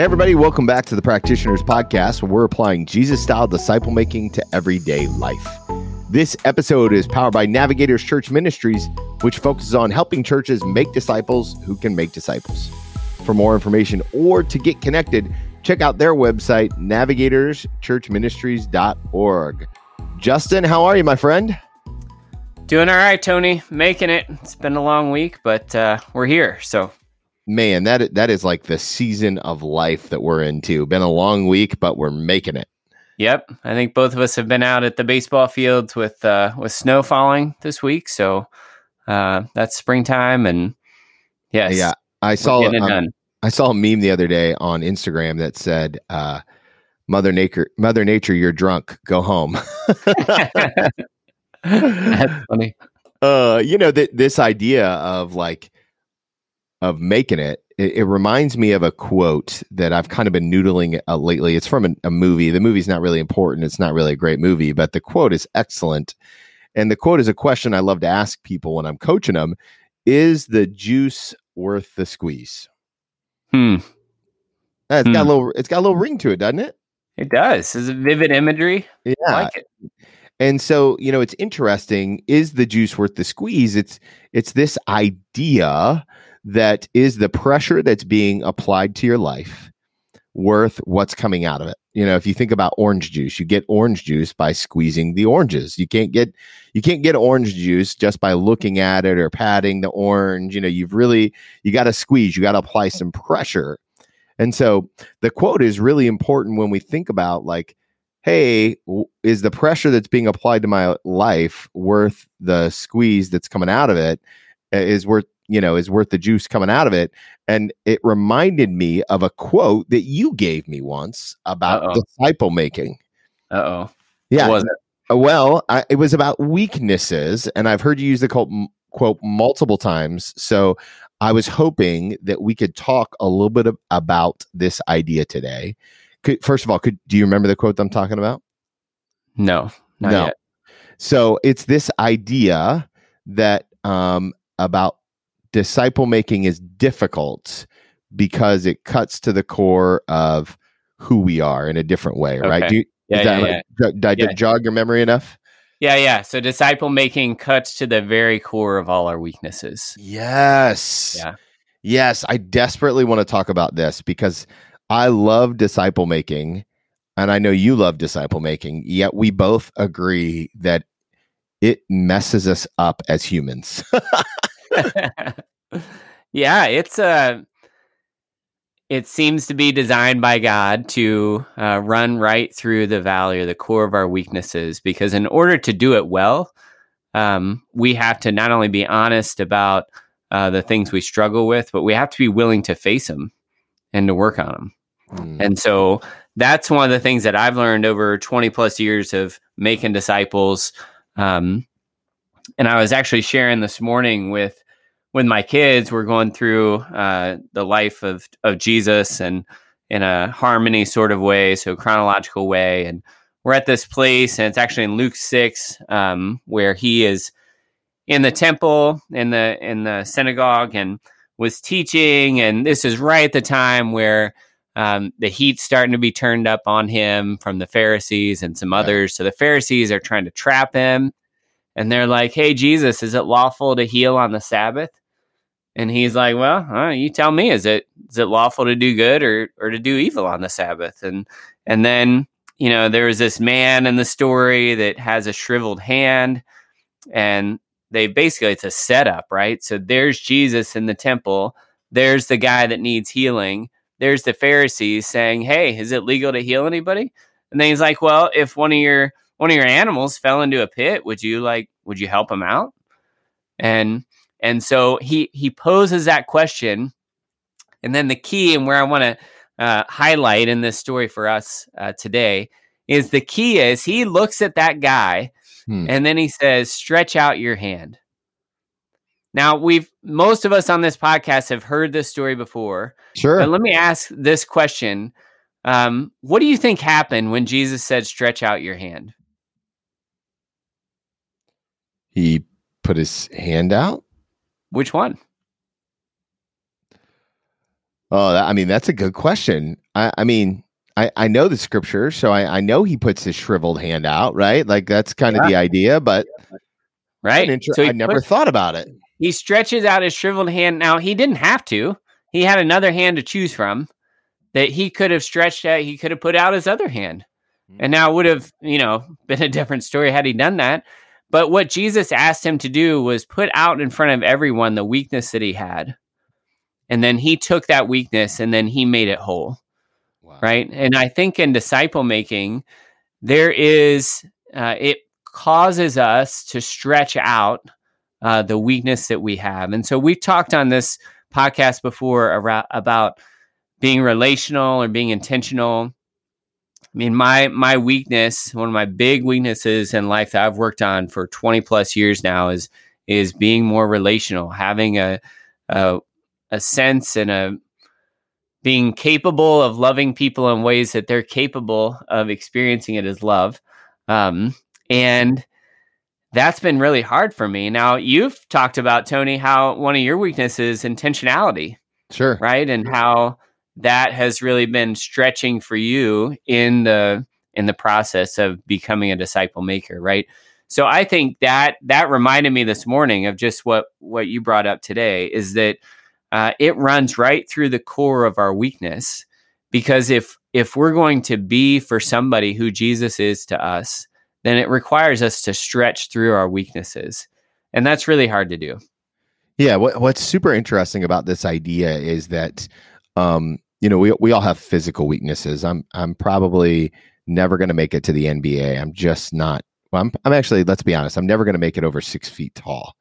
Hey, everybody, welcome back to the Practitioners Podcast, where we're applying Jesus style disciple making to everyday life. This episode is powered by Navigators Church Ministries, which focuses on helping churches make disciples who can make disciples. For more information or to get connected, check out their website, navigatorschurchministries.org. Justin, how are you, my friend? Doing all right, Tony. Making it. It's been a long week, but uh, we're here. So man, that that is like the season of life that we're into. Been a long week, but we're making it. Yep, I think both of us have been out at the baseball fields with uh, with snow falling this week, so uh, that's springtime, and yes, yeah, I saw um, I saw a meme the other day on Instagram that said, uh, "Mother Nature, Mother Nature, you're drunk. Go home." that's funny. Uh, you know that this idea of like of making it, it, it, reminds me of a quote that I've kind of been noodling uh, lately. It's from a, a movie. The movie's not really important. It's not really a great movie, but the quote is excellent. And the quote is a question I love to ask people when I'm coaching them: Is the juice worth the squeeze? Hmm. Uh, it's hmm. got a little. It's got a little ring to it, doesn't it? It does. It's it vivid imagery? Yeah. I like and so, you know, it's interesting. Is the juice worth the squeeze? It's it's this idea that is the pressure that's being applied to your life worth what's coming out of it? You know if you think about orange juice you get orange juice by squeezing the oranges. You can't get you can't get orange juice just by looking at it or patting the orange. You know you've really you got to squeeze you got to apply mm. some pressure. And so the quote is really important when we think about like hey is the pressure that's being applied to my life worth the squeeze that's coming out of it uh, is worth you know is worth the juice coming out of it and it reminded me of a quote that you gave me once about Uh-oh. disciple making uh-oh yeah was it? Uh, well I, it was about weaknesses and i've heard you use the quote, quote multiple times so i was hoping that we could talk a little bit of, about this idea today could, first of all could do you remember the quote i'm talking about no no yet. so it's this idea that um about disciple making is difficult because it cuts to the core of who we are in a different way, okay. right? You, yeah, yeah, like, yeah. Did I yeah. jog your memory enough? Yeah, yeah. So disciple making cuts to the very core of all our weaknesses. Yes. Yeah. Yes. I desperately want to talk about this because I love disciple making and I know you love disciple making, yet we both agree that it messes us up as humans. yeah, it's a. Uh, it seems to be designed by God to uh, run right through the valley or the core of our weaknesses. Because in order to do it well, um, we have to not only be honest about uh, the things we struggle with, but we have to be willing to face them and to work on them. Mm. And so that's one of the things that I've learned over 20 plus years of making disciples. Um, and I was actually sharing this morning with with my kids, we're going through uh, the life of of Jesus and in a harmony sort of way, so chronological way, and we're at this place, and it's actually in Luke six, um, where he is in the temple in the in the synagogue and was teaching, and this is right at the time where um, the heat's starting to be turned up on him from the Pharisees and some others. So the Pharisees are trying to trap him, and they're like, "Hey, Jesus, is it lawful to heal on the Sabbath?" And he's like, "Well, uh, you tell me. Is it is it lawful to do good or or to do evil on the Sabbath?" And and then you know there is this man in the story that has a shriveled hand, and they basically it's a setup, right? So there's Jesus in the temple. There's the guy that needs healing. There's the Pharisees saying, "Hey, is it legal to heal anybody?" And then he's like, "Well, if one of your one of your animals fell into a pit, would you like would you help him out?" And and so he he poses that question, and then the key and where I want to uh, highlight in this story for us uh, today is the key is he looks at that guy hmm. and then he says, "Stretch out your hand." Now we've most of us on this podcast have heard this story before. Sure. But let me ask this question: um, What do you think happened when Jesus said, "Stretch out your hand"? He put his hand out. Which one? Oh, that, I mean, that's a good question. I, I mean, I, I know the scripture, so I, I know he puts his shriveled hand out, right? Like that's kind of Yeah. the idea, but Right. inter- So I never puts- thought about it. he stretches out his shriveled hand. Now he didn't have to. He had another hand to choose from that he could have stretched out. He could have put out his other hand. And mm. now it would have, you know, been a different story had he done that. But what Jesus asked him to do was put out in front of everyone the weakness that he had. And then he took that weakness and then he made it whole Wow. right and i think in disciple making there is uh, it causes us to stretch out uh, the weakness that we have and so we've talked on this podcast before about being relational or being intentional i mean my my weakness one of my big weaknesses in life that i've worked on for 20 plus years now is is being more relational having a a, a sense and a being capable of loving people in ways that they're capable of experiencing it as love. Um, and that's been really hard for me. Now, you've talked about, Tony, how one of your weaknesses is intentionality, Sure. right? And how that has really been stretching for you in the in the process of becoming a disciple maker, right? So I think that that reminded me this morning of just what what you brought up today is that uh, it runs right through the core of our weakness because if if we're going to be for somebody who Jesus is to us, then it requires us to stretch through our weaknesses, and that's really hard to do. Yeah, what, what's super interesting about this idea is that, um, you know, we we all have physical weaknesses. I'm I'm probably never going to make it to the NBA. I'm just not. Well, I'm I'm actually. Let's be honest. I'm never going to make it over six feet tall.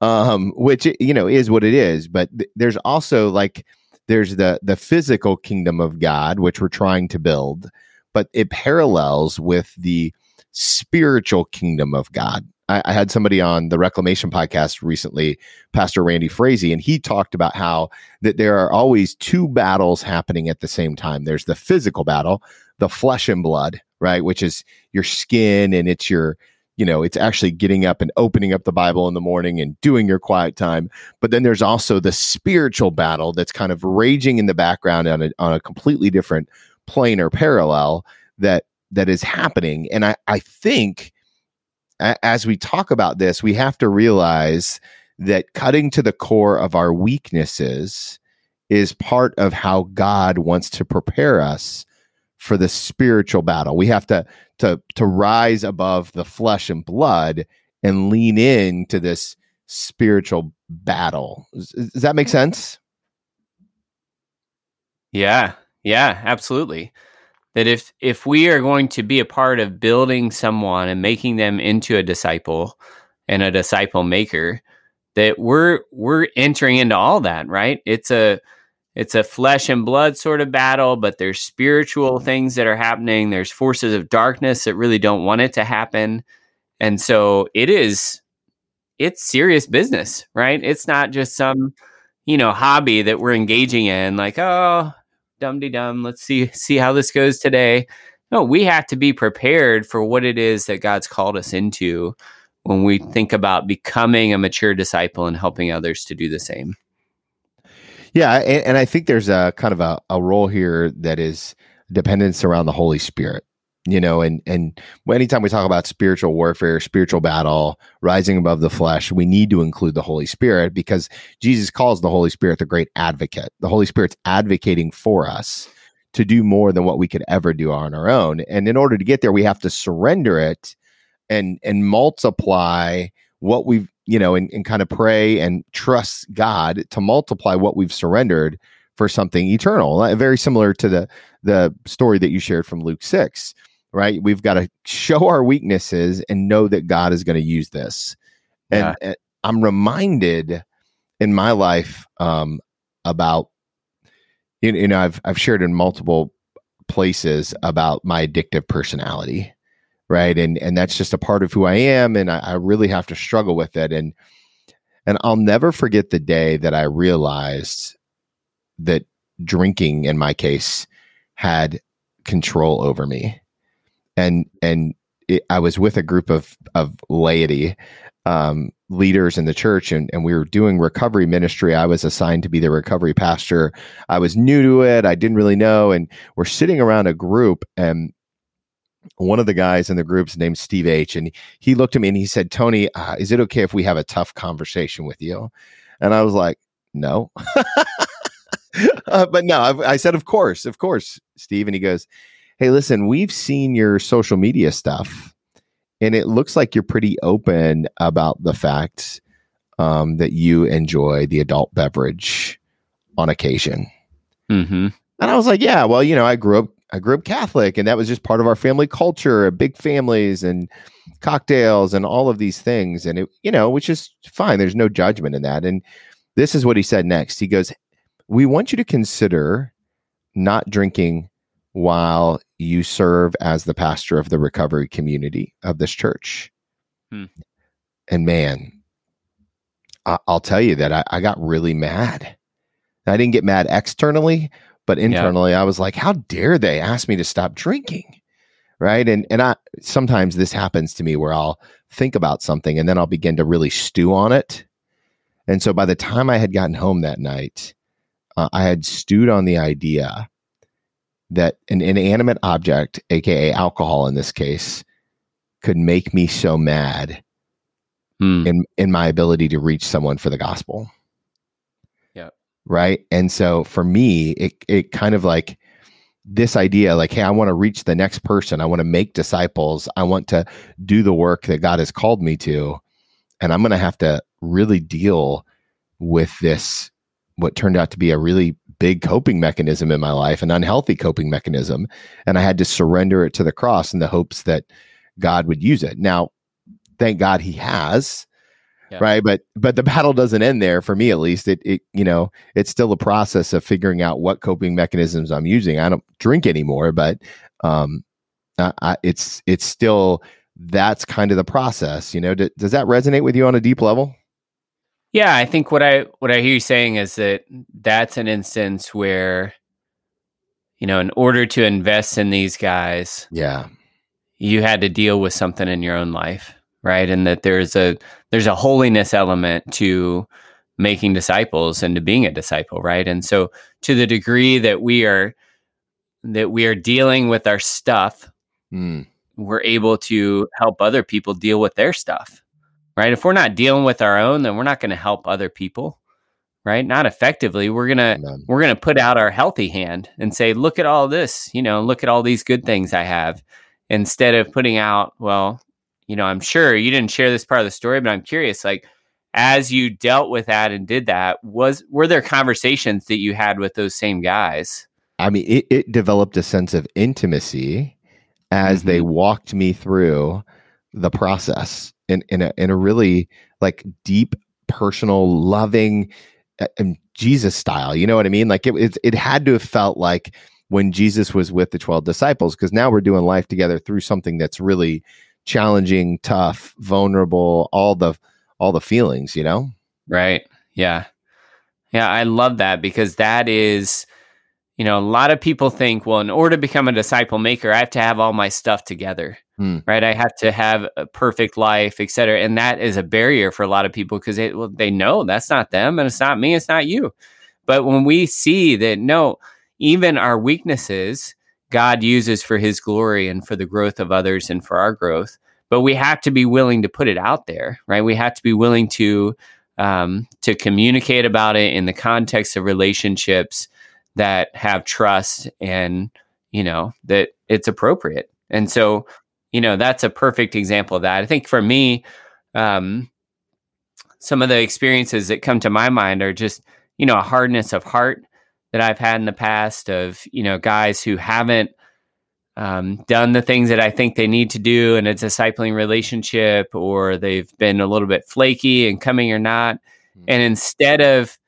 Um, which you know is what it is. But th- there's also like there's the the physical kingdom of God, which we're trying to build, but it parallels with the spiritual kingdom of God. I, I had somebody on the Reclamation podcast recently, Pastor Randy Frazee, and he talked about how that there are always two battles happening at the same time. There's the physical battle, the flesh and blood, right, which is your skin and it's your you know, it's actually getting up and opening up the Bible in the morning and doing your quiet time. But then there's also the spiritual battle that's kind of raging in the background on a, on a completely different plane or parallel that that is happening. And I, I think a- as we talk about this, we have to realize that cutting to the core of our weaknesses is part of how God wants to prepare us for the spiritual battle. We have to to to rise above the flesh and blood and lean in to this spiritual battle. Does, does that make sense? Yeah, yeah, absolutely. That if if we are going to be a part of building someone and making them into a disciple and a disciple maker, that we're we're entering into all that, right? It's a it's a flesh and blood sort of battle, but there's spiritual mm-hmm. things that are happening. There's forces of darkness that really don't want it to happen. And so it is it's serious business, right? It's not just some, you know, hobby that we're engaging in like, oh, dum de dum, let's see see how this goes today. No, we have to be prepared for what it is that God's called us into when we think about becoming a mature disciple and helping others to do the same. Yeah, and, and I think there's a kind of a, a role here that is dependence around the Holy Spirit. You know, and and anytime we talk about spiritual warfare, spiritual battle, rising above the flesh, we need to include the Holy Spirit because Jesus calls the Holy Spirit the great advocate. The Holy Spirit's advocating for us to do more than what we could ever do on our own. And in order to get there, we have to surrender it and and multiply what we've you know and, and kind of pray and trust god to multiply what we've surrendered for something eternal very similar to the the story that you shared from luke 6 right? We've got to show our weaknesses and know that god is going to use this. And, Yeah. and i'm reminded in my life um about you know, you know i've i've shared in multiple places about my addictive personality right? And and that's just a part of who i am and I, I really have to struggle with it. And and i'll never forget the day that i realized that drinking in my case had control over me and and it, i was with a group of of laity um leaders in the church and, and we were doing recovery ministry. I was assigned to be the recovery pastor. I was new to it. I didn't really know. And we're sitting around a group and one of the guys in the group's named Steve H. And he looked at me and he said, Tony, uh, is it okay if we have a tough conversation with you? And I was like, no. uh, but no, I, I said, of course, of course, Steve. And he goes, hey, listen, we've seen your social media stuff and it looks like you're pretty open about the fact um, that you enjoy the adult beverage on occasion. Mm-hmm. And I was like, yeah, well, you know, I grew up, I grew up Catholic, and that was just part of our family culture, big families and cocktails and all of these things, and it, you know, which is fine. There's no judgment in that. And this is what he said next. He goes, "We want you to consider not drinking while you serve as the pastor of the recovery community of this church. Hmm. And man, I- will tell you that I, I, got really mad. I didn't get mad externally, but internally, yeah. I was like, how dare they ask me to stop drinking? Right. And and I sometimes this happens to me where I'll think about something and then I'll begin to really stew on it. And so by the time I had gotten home that night, uh, I had stewed on the idea that an inanimate object, aka alcohol in this case, could make me so mad hmm. in in my ability to reach someone for the gospel. Yeah. Right. And so for me, it it kind of like this idea like hey i want to reach the next person i want to make disciples i want to do the work that god has called me to and i'm going to have to really deal with this what turned out to be a really big coping mechanism in my life, an unhealthy coping mechanism. And I had to surrender it to the cross in the hopes that God would use it. Now, thank God he has. Yeah. Right. But but the battle doesn't end there for me at least. It it you know, it's still a process of figuring out what coping mechanisms I'm using. I don't drink anymore, but um I, I, it's it's still that's kind of the process, you know. D- does that resonate with you on a deep level? Yeah, I think what I what I hear you saying is that that's an instance where you know, in order to invest in these guys, yeah, you had to deal with something in your own life, right? And that there's a there's a holiness element to making disciples and to being a disciple, right? And so to the degree that we are that we are dealing with our stuff, mm. we're able to help other people deal with their stuff right? If we're not dealing with our own, then we're not going to help other people, right? Not effectively. We're going to we're to put out our healthy hand and say, "Look at all this, you know, look at all these good things I have." Instead of putting out, well, you know, I'm sure you didn't share this part of the story, but I'm curious like as you dealt with that and did that, was were there conversations that you had with those same guys? I mean, it, it developed a sense of intimacy as mm-hmm. they walked me through the process in in a in a really like deep, personal, loving, uh, and Jesus style. You know what I mean? Like it it, it had to have felt like when Jesus was with the 12 disciples because now we're doing life together through something that's really challenging, tough, vulnerable, all the all the feelings, you know? Right. Yeah. Yeah, I love that because that is you know, a lot of people think, well, in order to become a disciple maker, I have to have all my stuff together, hmm. right? I have to have a perfect life, et cetera. And that is a barrier for a lot of people because they, well, they know that's not them and it's not me, it's not you. But when we see that, no, even our weaknesses, God uses for his glory and for the growth of others and for our growth. But we have to be willing to put it out there, right? We have to be willing to um, to communicate about it in the context of relationships that have trust and you know that it's appropriate and so you know that's a perfect example of that i think for me um some of the experiences that come to my mind are just you know a hardness of heart that i've had in the past of you know guys who haven't um, done the things that I think they need to do in a discipling relationship, or they've been a little bit flaky and coming or not. Mm-hmm. And instead of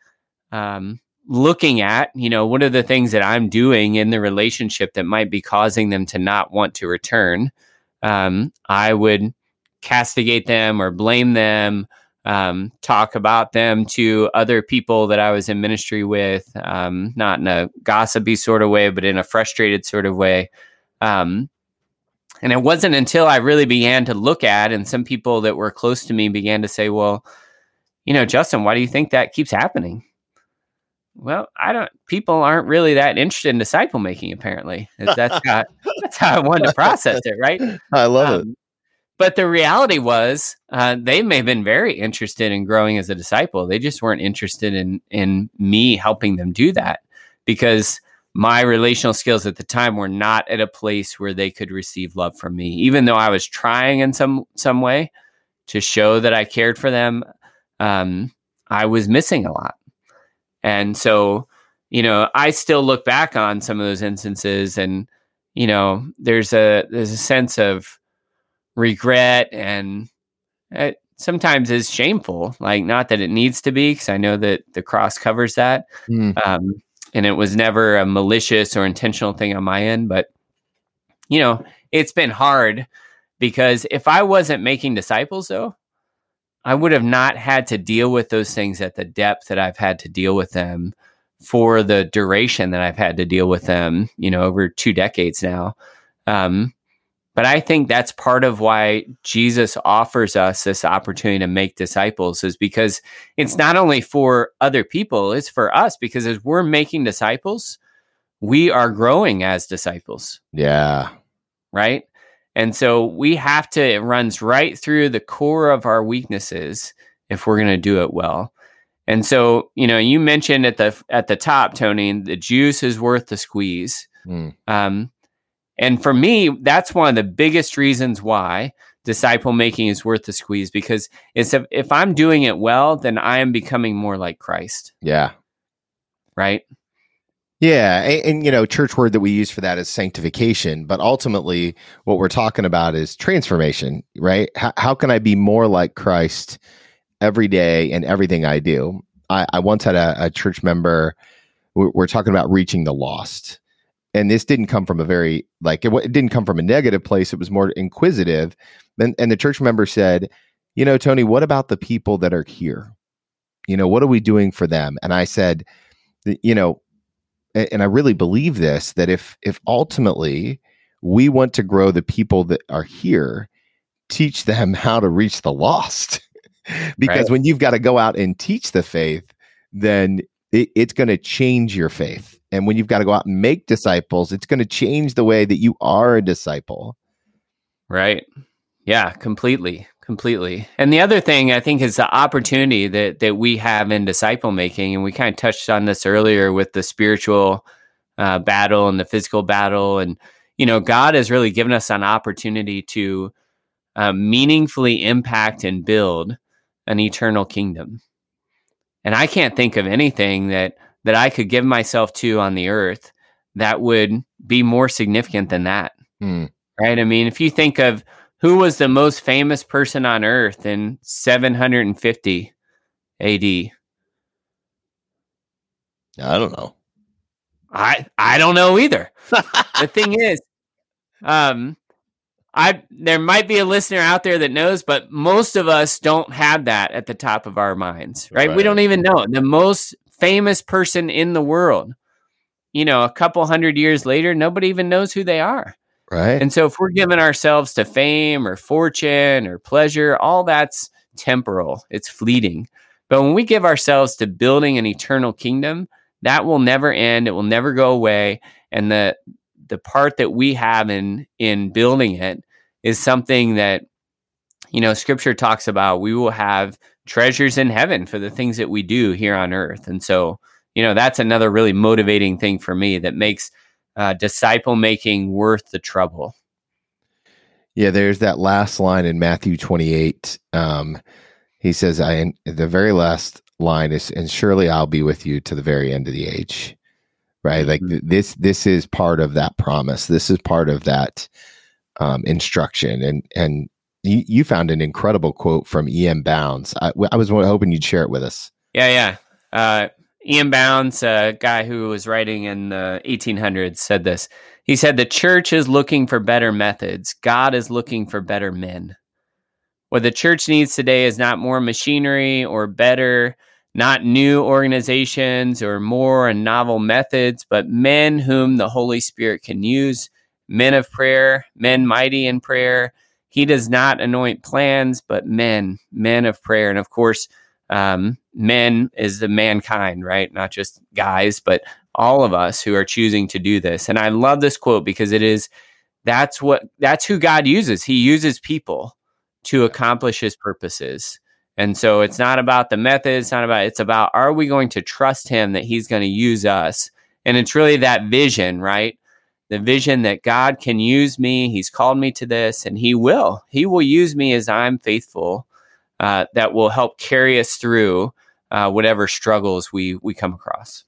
um, looking at, you know, what are the things that I'm doing in the relationship that might be causing them to not want to return, um, I would castigate them or blame them, um, talk about them to other people that I was in ministry with, um, not in a gossipy sort of way, but in a frustrated sort of way. Um, And it wasn't until I really began to look at, and some people that were close to me began to say, well, you know, Justin, why do you think that keeps happening? Well, I don't. People aren't really that interested in disciple making. Apparently, that's how that's how I wanted to process it. Right? I love um, it. But the reality was, uh, they may have been very interested in growing as a disciple. They just weren't interested in in me helping them do that because my relational skills at the time were not at a place where they could receive love from me even though i was trying in some some way to show that i cared for them um, i was missing a lot and so you know i still look back on some of those instances and you know there's a there's a sense of regret and it sometimes is shameful like not that it needs to be because i know that the cross covers that mm. um, and it was never a malicious or intentional thing on my end but you know it's been hard because if i wasn't making disciples though i would have not had to deal with those things at the depth that i've had to deal with them for the duration that i've had to deal with them you know over two decades now um, but I think that's part of why Jesus offers us this opportunity to make disciples is because it's not only for other people, it's for us because as we're making disciples, we are growing as disciples. Yeah. Right? And so we have to it runs right through the core of our weaknesses if we're going to do it well. And so, you know, you mentioned at the at the top, Tony, the juice is worth the squeeze. Mm. Um, and for me, that's one of the biggest reasons why disciple making is worth the squeeze because it's if, if I'm doing it well, then I am becoming more like Christ. Yeah. Right. Yeah, and, and, you know, church word that we use for that is sanctification, but ultimately, what we're talking about is transformation, right? How, how can I be more like Christ every day in everything I do? I, I once had a, a church member. We're, we're, talking about reaching the lost, and this didn't come from a very like it, it, didn't come from a negative place it was more inquisitive and, and the church member said you know tony what about the people that are here you know what are we doing for them and i said you know and i really believe this that if if ultimately we want to grow the people that are here teach them how to reach the lost because right. when you've got to go out and teach the faith then it, it's going to change your faith and when you've got to go out and make disciples, it's going to change the way that you are a disciple. Right. Yeah, completely. Completely. And the other thing I think is the opportunity that that we have in disciple making, and we kind of touched on this earlier with the spiritual uh, battle and the physical battle, and you know, God has really given us an opportunity to uh, meaningfully impact and build an eternal kingdom. And I can't think of anything that that I could give myself to on the earth that would be more significant than that. Hmm. Right? I mean, if you think of who was the most famous person on earth in 750 AD? I don't know. I I don't know either. the thing is, um, I there might be a listener out there that knows, but most of us don't have that at the top of our minds, right? right. We don't even know the most famous person in the world. You know, a couple hundred years later, nobody even knows who they are. Right. And so if we're giving ourselves to fame or fortune or pleasure, all that's temporal, it's fleeting. But when we give ourselves to building an eternal kingdom, that will never end, it will never go away. And the the part that we have in in building it is something that you know scripture talks about we will have treasures in heaven for the things that we do here on earth. And so, you know, that's another really motivating thing for me that makes uh, disciple making worth the trouble. Yeah, there's that last line in Matthew 28. Um, he says, "I." The very last line is, "And surely I'll be with you to the very end of the age." Right, like mm-hmm. this. This is part of that promise. This is part of that um, instruction, and and you, you found an incredible quote from E.M. Bounds. I, I, was hoping you'd share it with us. Yeah, yeah. Uh, E.M. Bounds, a guy who was writing in the 1800s, said this. He said, The church is looking for better methods, God is looking for better men. What the church needs today is not more machinery or better, not new organizations or more and novel methods, but men whom the Holy Spirit can use men of prayer, men mighty in prayer. He does not anoint plans, but men, men of prayer. And of course, um, men is the mankind, right? Not just guys, but all of us who are choosing to do this. And I love this quote because it is that's what that's who God uses. He uses people to accomplish his purposes. And so it's not about the method, it's not about it's about are we going to trust him that he's going to use us? And it's really that vision, right? The vision that God can use me, he's called me to this and he will. He will use me as I'm faithful. Uh, that will help carry us through uh, whatever struggles we we come across.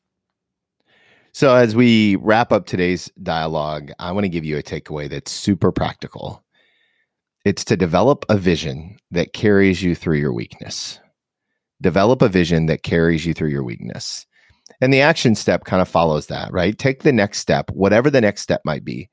So, as we wrap up today's dialogue, I want to give you a takeaway that's super practical. It's to develop a vision that carries you through your weakness. Develop a vision that carries you through your weakness. And the action step kind of follows that, right? Take the next step, whatever the next step might be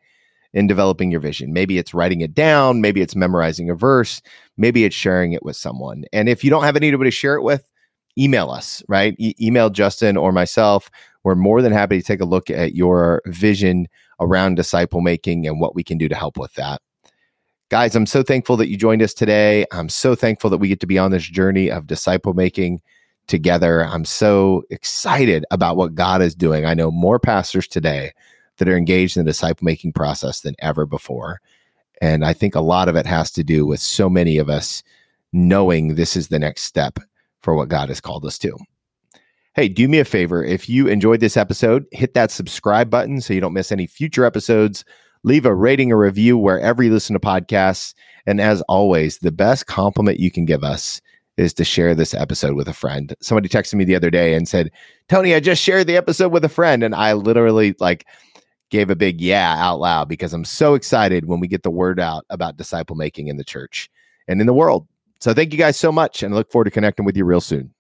in developing your vision. Maybe it's writing it down, maybe it's memorizing a verse, maybe it's sharing it with someone. And if you don't have anybody to share it with, email us, right? E- email Justin or myself. We're more than happy to take a look at your vision around disciple making and what we can do to help with that. Guys, I'm so thankful that you joined us today. I'm so thankful that we get to be on this journey of disciple making together. I'm so excited about what God is doing. I know more pastors today that are engaged in the disciple making process than ever before. And I think a lot of it has to do with so many of us knowing this is the next step for what God has called us to. Hey, do me a favor. If you enjoyed this episode, hit that subscribe button so you don't miss any future episodes. Leave a rating or review wherever you listen to podcasts. And as always, the best compliment you can give us is to share this episode with a friend. Somebody texted me the other day and said, Tony, I just shared the episode with a friend. And I literally like gave a big yeah out loud because I'm so excited when we get the word out about disciple making in the church and in the world. So thank you guys so much and I look forward to connecting with you real soon.